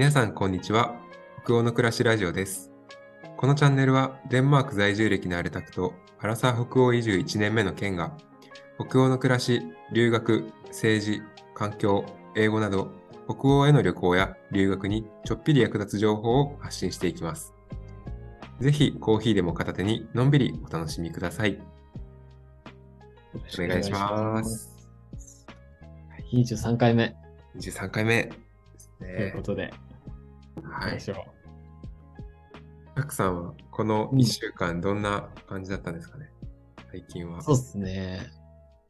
皆さん、こんにちは。北欧の暮らしラジオです。このチャンネルは、デンマーク在住歴のあるタクと、アラサー北欧移住1年目のケンが、北欧の暮らし、留学、政治、環境、英語など、北欧への旅行や留学にちょっぴり役立つ情報を発信していきます。ぜひ、コーヒーでも片手に、のんびりお楽しみください。お願いします。23回目23回目ですというねこ。とで、はい。行きましょタクさんはこの1週間どんな感じだったんですかね、最近は。う。そうですね。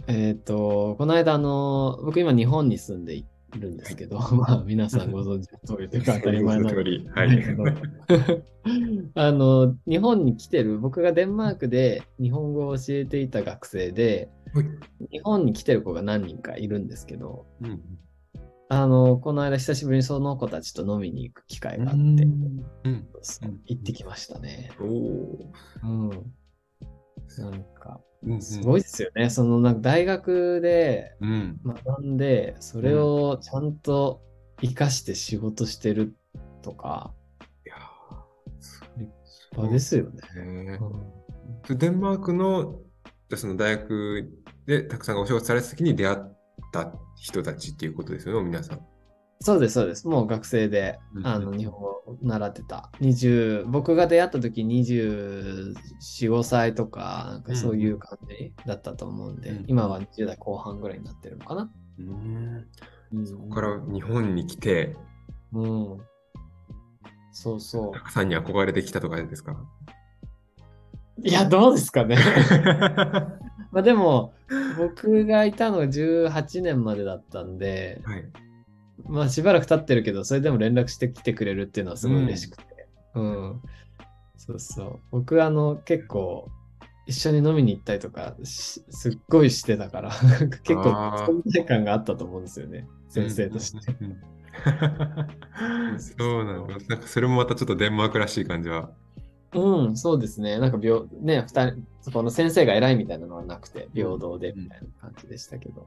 えっ、と、この間、あの、僕今日本に住んでいるんですけど、まあ皆さんご存知の通りというか当たり前なん 通り。はい。あの、日本に来てる、僕がデンマークで日本語を教えていた学生で、日本に来てる子が何人かいるんですけど、うんあの、この間久しぶりにその子たちと飲みに行く機会があって、うん。行ってきましたね。おお。うん。なんか、うんすごいですよね。その、なんか大学でうん。学んで、それをちゃんと活かして仕事してるとか、いや立派ですよね。うんデンマークのその大学でたくさんがお仕事された時に出会った人たちっていうことですよね、皆さん。そうです、そうです。もう学生で、うんあの、日本語を習ってた。20、僕が出会った時24、5歳とか、なんかそういう感じだったと思うんで、うん今は20代後半ぐらいになってるのかな。うん。うん、そこから日本に来て、うん。そうそうた。くさんに憧れてきたとかですか？いや、どうですかね。まあでも、僕がいたのが18年までだったんで、はい。まあしばらく経ってるけど、それでも連絡してきてくれるっていうのはすごい嬉しくて。うん。そうそう。僕はあの、結構、一緒に飲みに行ったりとかし、すっごいしてたから、結構存在感があったと思うんですよね。先生として。うん。うんうん そうなんだ。なんかそれもまたちょっとデンマークらしい感じは。うん、そうですね。なんか病、ね、二人、そこの先生が偉いみたいなのはなくて、平等でみたいな感じでしたけど。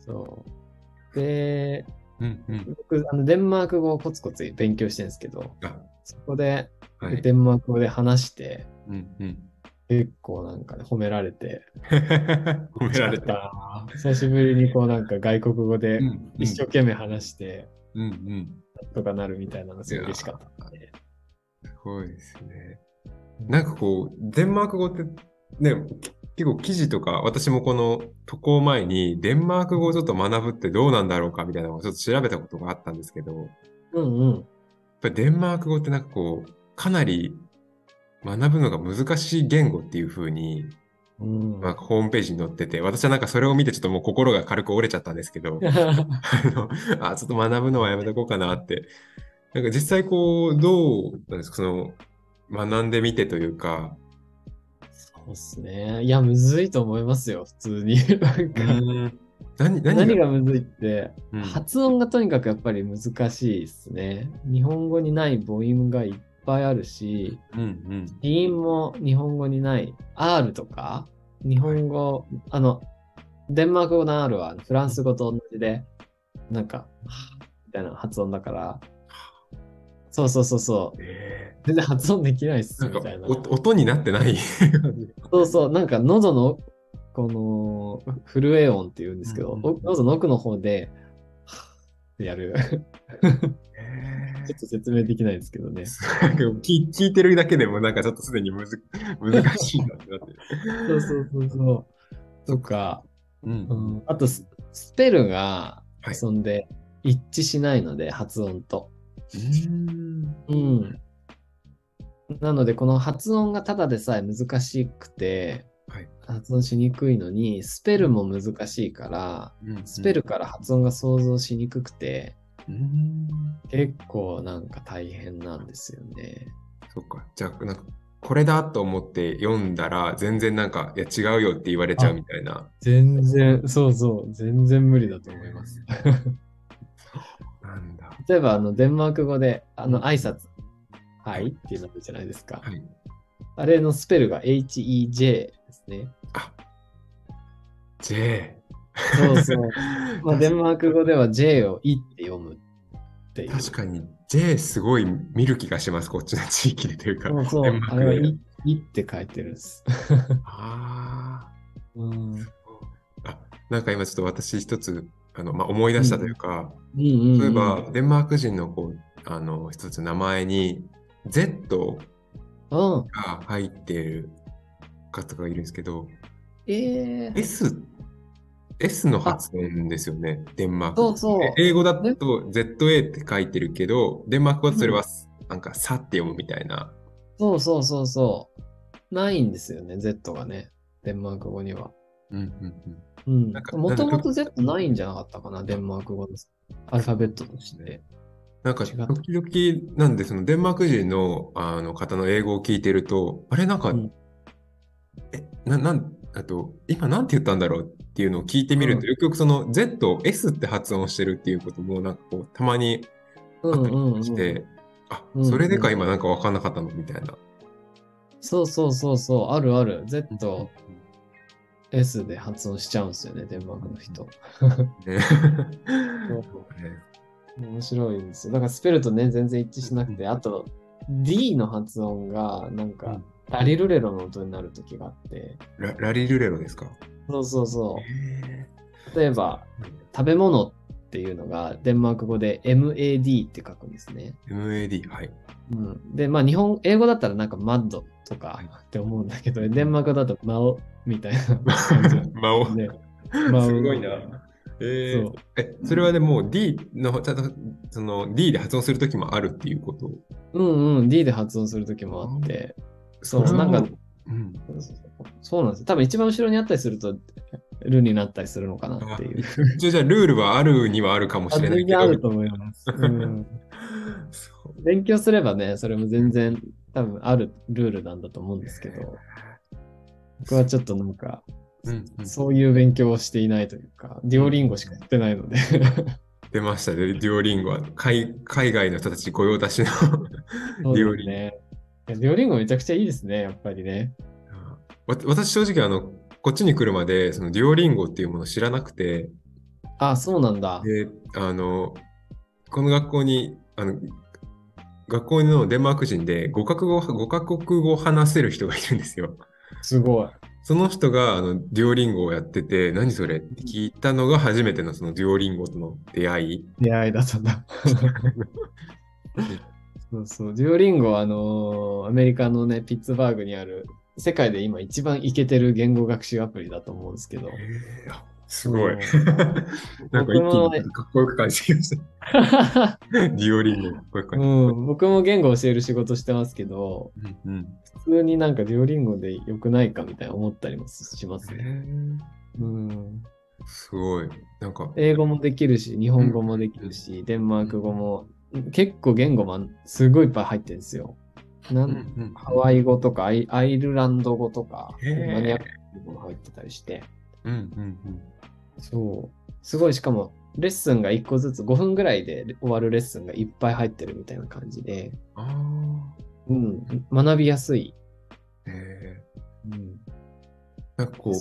そう。で、うんうん。僕、あのデンマーク語をコツコツ勉強してるんですけど、あ、そこで、はい。デンマーク語で話して、うんうん。結構なんかね、褒められて、褒められた。た。久しぶりにこうなんか外国語でうん一生懸命話して、うんうん。なんとかなるみたいなのがすごい嬉しかったんで。すごいですね。なんかこう、デンマーク語ってね、き結構記事とか、私もこの渡航前にデンマーク語をちょっと学ぶってどうなんだろうかみたいなのをちょっと調べたことがあったんですけど、やっうんうん。ぱりデンマーク語ってなんかこう、かなり学ぶのが難しい言語っていう風に、うんなんかホームページに載ってて、私はなんかそれを見てちょっともう心が軽く折れちゃったんですけど、あの、あ、ちょっと学ぶのはやめとこうかなって。なんか実際こう、どうなんですか、その、学んでみてというか、そうっすね。いや、むずいと思いますよ、普通に。なんか。うん。何、何何がむずいって、うん。発音がとにかくやっぱり難しいですね。日本語にない母音がいっぱいあるし、うんうん。子音も日本語にない。R とか、日本語、あの、デンマーク語の R はフランス語と同じで、なんか、みたいな発音だから、そうそうそうそう、え全然発音できないっすーなんかみたいな。お音になってない。そうそう、なんか喉の、この、震え音って言うんですけど、うんうんお喉の奥の方で、ってやる。えちょっと説明できないですけどね。ーなんか聞聞いてるだけでもなんかちょっとすでにむず難しいなってなってる。そうそうそうそう。とか、うんうん、あとス、スペルが、はいそんで、一致しないので、発音と。うんうん。なので、この発音がただでさえ難しくて、はい発音しにくいのに、スペルも難しいから、スペルから発音が想像しにくくて、うん結構なんか大変なんですよね。そっか。じゃあ、なんか、これだと思って読んだら、全然なんか、いや、違うよって言われちゃうみたいな。全然、そうそう、全然無理だと思います。例えば、あの、デンマーク語で、あの、挨拶、はいっていうのあるじゃないですか。はい。あれのスペルが HEJ ですね。あ、J。そうそう。まあ、デンマーク語では J をいって読むっていう。確かに J すごい見る気がします、こっちの地域でというか。そうそうあれはいいって書いてるんです。あうん。ーあ。なんか今ちょっと私一つあの、まあ、思い出したというか、例えばデンマーク人のこうあの一つ名前に Z うん。が入っている方がいるんですけど、えー、S、S の発音ですよね、デンマーク。そうそうで英語だと ZA って書いてるけど、デンマーク語だとそれはなんかさって読むみたいな。そうそうそうそう。ないんですよね、Z がね。デンマーク語には。うんうんうん。もともと Z ないんじゃなかったかな、デンマーク語のアルファベットとして。なんか時々なんでそのデンマーク人のあの方の英語を聞いてると、あれなんか、うんえ、な、なん、あと、今なんて言ったんだろうっていうのを聞いてみると、うんよくよくその Z を S って発音してるっていうこともなんかこう、たまにあったうんうん、うん。りして、あう、んそれでか今なんかわかんなかったの？みたいな。そうそうそうそう、あるある。Z、S で発音しちゃうんですよね、デンマークの人。面白いんですよ。だからスペルとね、全然一致しなくて、あと D の発音がなんかうん。ラリルレロの音になる時があって、ララリルレロですか？そうそうそへう。例えば、食べ物っていうのがデンマーク語で MAD って書くんですね。ー MAD、はい。うん、で、まあ日本、英語だったらなんかマッドとかって思うんだけど、デンマークだとマオみたいな感じ 魔王。で、マオすごいな。えーそうえ、それはでもう D の、ちゃんとその D で発音するときもあるっていうこと？うんうん、D で発音する時もあって、そう、なんか、うん。そうなんですよ。多分一番後ろにあったりすると、ルになったりするのかなっていう。じゃあルールはあるにはあるかもしれないけど。あると思います。うん、勉強すればね、それも全然多分あるルールなんだと思うんですけど、僕はちょっとなんか、うんうんそういう勉強をしていないというか、デュオリンゴしかやってないので。出ましたね、デュオリンゴは。海海外の人たち御用達の デュオリンゴ。デュオリンゴめちゃくちゃいいですね、やっぱりね。わ私正直あの、こっちに来るまで、そのデュオリンゴっていうものを知らなくて、あ、そうなんだ。で、あの、この学校に、あの、学校のデンマーク人で5カ国語、5カ国語を話せる人がいるんですよ。すごい。その人があのデュオリンゴをやってて、何それ？って聞いたのが初めてのそのデュオリンゴとの出会い。出会いだったんだ。そうそう。デュオリンゴは、あのーアメリカのね、ピッツバーグにある、世界で今一番イケてる言語学習アプリだと思うんですけど。えーあすごい。う んなんか一気にかっこよく感じました。デュオリンゴかっこよく感じうん、僕も言語を教える仕事してますけど、ました。うん普通になんかデュオリンゴで良くないかみたいな思ったりもしますね。うんうん、すごい。なんか、英語もできるし、日本語もできるし、デンマーク語も、結構言語もすごいいっぱい入ってるんですよ。なんうんハワイ語とかアイアイルランド語とか、マニアックな語も入ってたりして、うんうんそう。すごい、しかも、レッスンが1個ずつ5分ぐらいで終わるレッスンがいっぱい入ってるみたいな感じで、うん。あうん、学びやすい。あ。へーうん、なんかこう、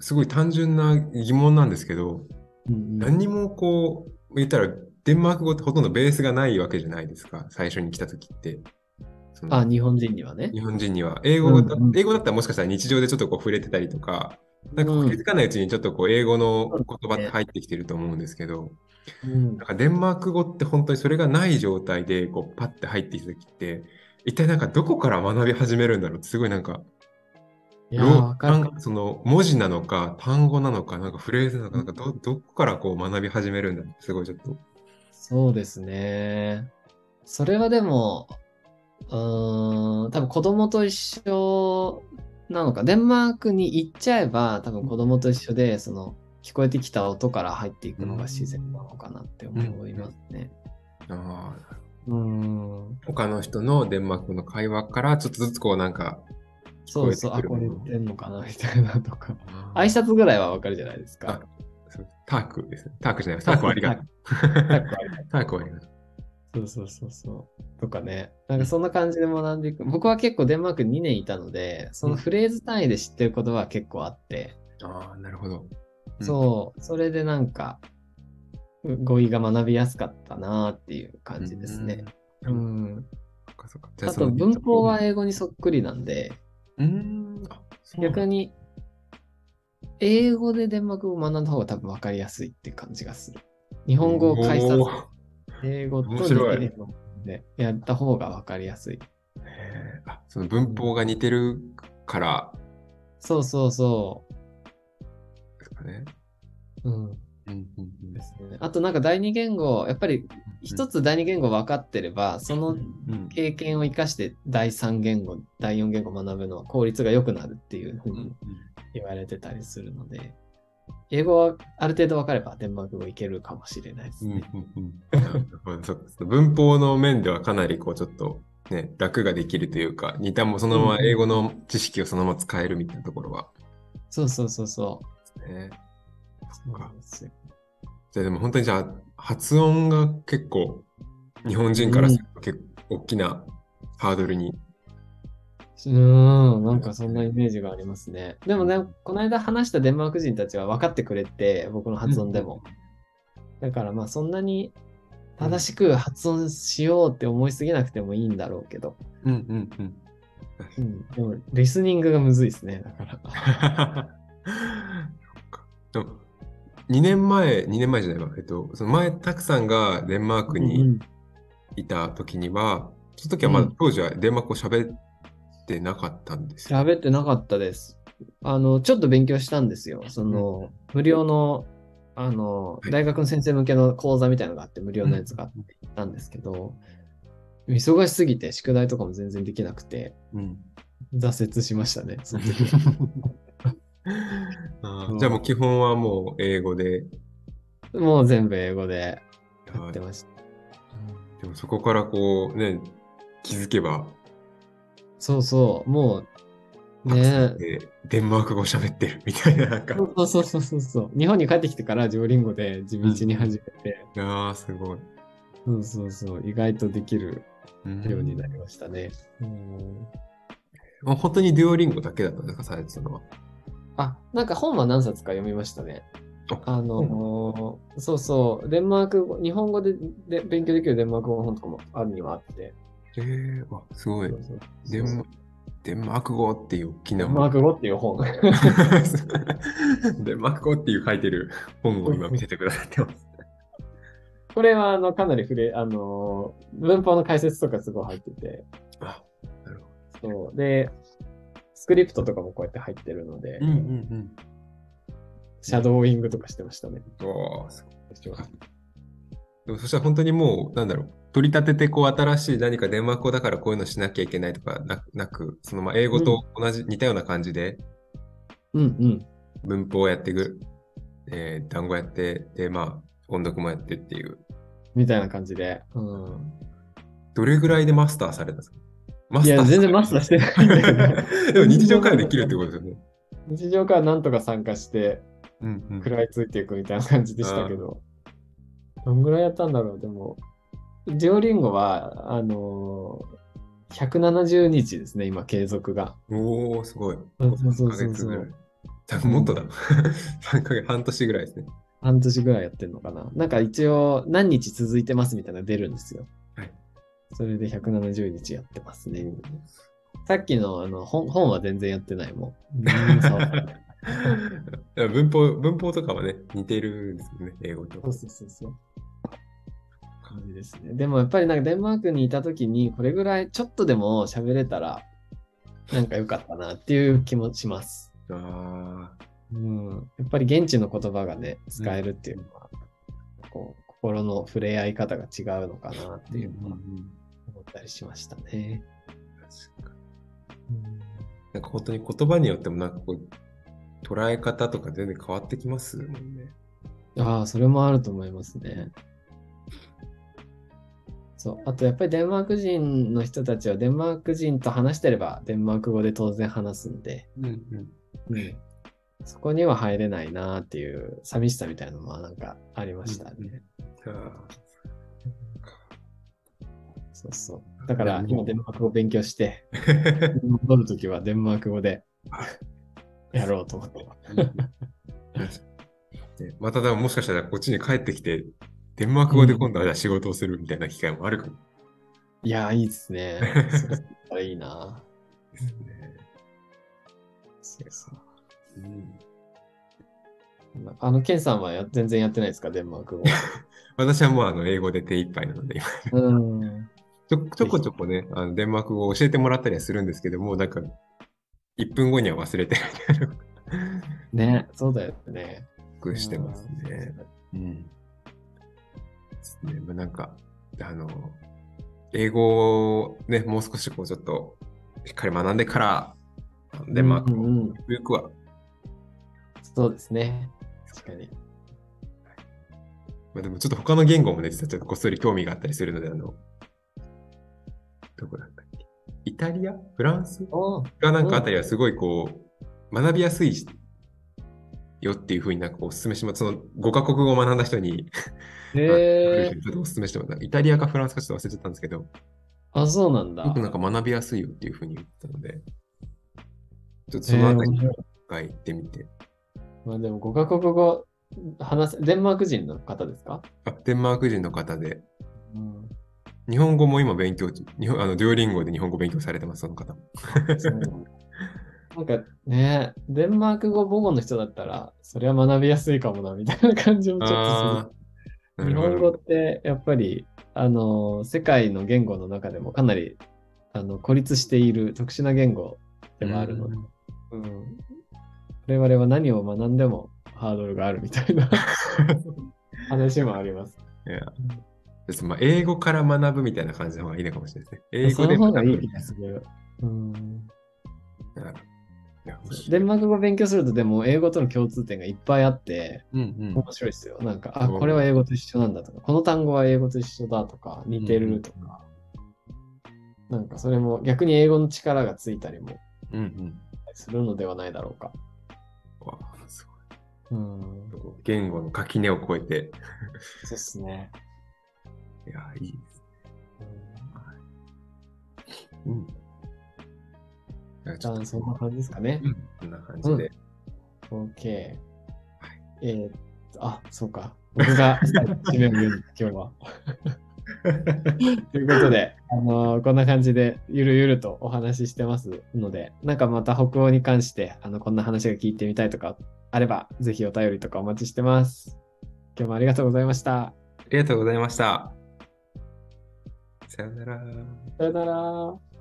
すごい単純な疑問なんですけど、うんうん何にもこう、言ったら、デンマーク語ってほとんどベースがないわけじゃないですか、最初に来た時って。あ、日本人にはね。日本人には。英語だ、英語だったらもしかしたら日常でちょっとこう触れてたりとか、なんか気づかないうちにちょっとこう英語の言葉って入ってきてると思うんですけど、うんなんかデンマーク語って本当にそれがない状態でこうパッて入ってきた時って、一体なんかどこから学び始めるんだろうってすごいなんか、いやその文字なのか単語なのかなんかフレーズなのかなんかどどこからこう学び始めるんだろうってすごいちょっと。そうですね。それはでも、うーん、多分子供と一緒なのか。デンマークに行っちゃえば、多分子供と一緒で、その、聞こえてきた音から入っていくのが自然なのかなって思いますね。あーうん。他の人のデンマーク語の会話からちょっとずつこうなんかそうそう、あ、これ言ってんのかなみたいなとか。挨拶ぐらいはわかるじゃないですか。タークですね。タークじゃない。タークはありがとう。タークはありがとうそうそうそうそう。とかね。なんかそんな感じで学んでいく。僕は結構デンマーク2年いたので、そのフレーズ単位で知ってることは結構あって、ああ、なるほど。うんそう、それでなんか、語彙が学びやすかったなっていう感じですね。う。うんん。そっかそっかじゃあと文法は英語にそっくりなんで、うん。逆に英語でデンマーク語を学んだ方が多分分かりやすいって感じがする。日本語を解説英語と日本語でやった方が分かりやすい。あその文法が似てるからそうそうそですかね。う。うん。あとなんか第二言語、やっぱり一つ第二言語分かってれば、そのうん経験を生かして第三言語、第四言語学ぶのは効率が良くなるっていうふうに言われてたりするので、英語はある程度分かればデンマーク語いけるかもしれないですうんうん ね。文法の面ではかなりこうちょっとね、楽ができるというか、似たもそのまま英語の知識をそのまま使えるみたいなところは、そうそうそうそう。ね。そうなんですよじゃあでも本当にじゃあ発音が結構日本人からすると結構大きなハードルに。うん、なんかそんなイメージがありますね。でもね、この間話したデンマーク人たちは分かってくれて、僕の発音でも。だからまあそんなに正しく発音しようって思いすぎなくてもいいんだろうけど。うんうんうん。うん、でもリスニングがむずいですね。だから。でも2年前、2年前じゃないわ。えっと、その前、たくさんがデンマークうんにいた時には、その時はまだうん当時はデンマーク語喋ってなかったんですよ。喋ってなかったです。あの、ちょっと勉強したんですよ。その、無料の、あの、はい大学の先生向けの講座みたいなのがあって、無料のやつがあって行ったんですけど、忙しすぎて宿題とかも全然できなくて、うん挫折しましたね。その時 あーじゃあもう基本はもう英語で。もう全部英語でやってました。でもそこからこうね、気づけば、そうそう、もう、ねでデンマーク語喋ってるみたいな、なんか。そうそうそうそうそう。日本に帰ってきてからジョーリンゴで地道に始めて、ああ、すごい。そうそうそう、意外とできるうんようになりましたね。うん本当にデュオリンゴだけだったんですか、されてたのは。あ、なんか本は何冊か読みましたね。ああのーそうそう、デンマーク語、日本語でで勉強できるデンマーク語の本とかもあるにはあって。ええー、あすごいそう。そうデンマデンマーク語っていう大きなデンマーク語っていう本。デンマーク語っていう 書いてる本を今見せてくださってます。これはあのかなり触れ、あのー文法の解説とかすごい入ってて、あ、なるほそう。で、スクリプトとかもこうやって入ってるので、ど。うんうんシャドーイングとかしてましたね。うん。おーすごいでもそしたら本当にもう、なんだろう、取り立ててこう新しい何かデンマーク語だからこういうのしなきゃいけないとかななく、そのまあ英語と同じ、似たような感じでうんうん。文法をやっていく、えー単語やって、で、まあ音読もやってっていう。みたいな感じで。うん。どれぐらいでマスターされたんですか？マいや、全然マスターしてない。でも日常会話できるってことですよね。日常からなんとか参加して、うんうん食らいついていくみたいな感じでしたけど。どんぐらいやったんだろう？でも、デュオリンゴは、あのー、170日ですね、今、継続が。おー、すごい。そうそうそう3そうヶ月ぐらい。多分もっとだ。3ヶ月、半年ぐらいですね。半年ぐらいやってんのかな。なんか一応、何日続いてますみたいなの出るんですよ。はい。それで170日やってますね。さっきのあの本本は全然やってないもん。文法、文法とかはね、似てるんですよね、英語と。そうそうそうそう。感じですね。でもやっぱりなんかデンマークにいた時にこれぐらいちょっとでも喋れたらなんか良かったなっていう気もします。あうん。やっぱり現地の言葉がね、使えるっていうのは、こう心の触れ合い方が違うのかなっていうのは思ったりしましたね。確かになんか本当に言葉によってもなんかこう、捉え方とか全然変わってきますもんね。ああ、それもあると思いますね。そう。あと、やっぱりデンマーク人の人たちはデンマーク人と話してればデンマーク語で当然話すんで、うんうん。うん、そこには入れないなっていう寂しさみたいなのはなんかありましたね。あそうそう。だから今デンマーク語を勉強して、ー 戻るときはデンマーク語でやろうと思ってまた多分もしかしたらこっちに帰ってきて、デンマーク語で今度は仕事をするみたいな機会もあるかもいやー、いいですね。いいな。ですね。そうそううんあの、ケンさんはや全然やってないですか、デンマーク語。私はもうあの英語で手一杯なので、今うん。ちょちょこちょこね、あのデンマーク語を教えてもらったりはするんですけども、なんか、1分後には忘れてるみたいなね、そうだよね。くしてますね。うん。ですね。まあ、なんか、あの、英語をね、もう少しこうちょっと、しっかり学んでから、あのデンマークをうんうん。ゆくは、そうですね。確かに。まあ、でもちょっと他の言語もね、実はちょっとこっそり興味があったりするので、あの、どこだったっけ？イタリア？フランス？おがなんかあたりはすごいこう、学びやすいよっていうふうになんかお勧めします。その5カ国語を学んだ人に、へえちょっとお勧めしてます。イタリアかフランスかちょっと忘れちゃったんですけど、あ、そうなんだ。よくなんか学びやすいよっていうふうに言ってたので、ちょっとそのあたり一回行ってみて。まあでも5カ国語話せ、デンマーク人の方ですか？あデンマーク人の方で、うん。日本語も今勉強中、日本あのデュオリンゴで日本語勉強されてます、その方も。そうなんかね、デンマーク語母語の人だったら、それは学びやすいかもな、みたいな感じもちょっとあする。日本語ってやっぱり、あの、世界の言語の中でもかなり、あの、孤立している特殊な言語でもあるので、うん。我々は何を学んでもハードルがあるみたいな 話もあります。いやですまあ、英語から学ぶみたいな感じの方がいいのかもしれないですね。英そ語で学ぶの方がいい気がする。うん。デンマーク語勉強するとでも英語との共通点がいっぱいあって、うんうん面白いですよ。なんか、あ、これは英語と一緒なんだとか、この単語は英語と一緒だとか、似てるとか、なんかそれも逆に英語の力がついたりも。するのではないだろうか。わあすうん。ごい。言語の垣根を越えて、そうですね。いや、いいです。うん。いやちょっとじゃあ、そんな感じですかね。うんこんな感じで。OK。えー、あ、そうか。僕が締めを言う、今日は。ということで、あのーこんな感じでゆるゆるとお話ししてますので、なんかまた北欧に関して、あの、こんな話が聞いてみたいとかあれば、ぜひお便りとかお待ちしてます。今日もありがとうございました。ありがとうございました。さよなら。さよなら。